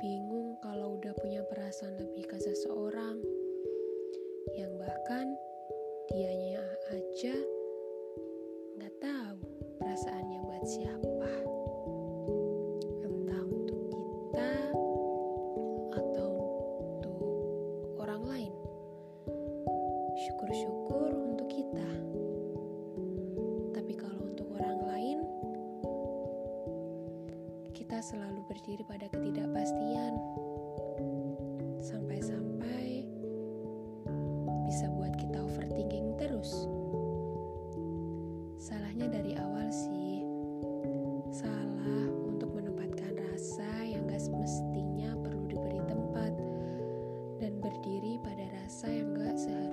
bingung kalau udah punya perasaan lebih ke seseorang. Yang bahkan dianya aja nggak tahu perasaannya buat siapa. Entah untuk kita atau untuk orang lain. Syukur-syukur untuk kita. Tapi kalau untuk orang lain kita selalu berdiri pada ketidak berdiri pada rasa yang gak sehat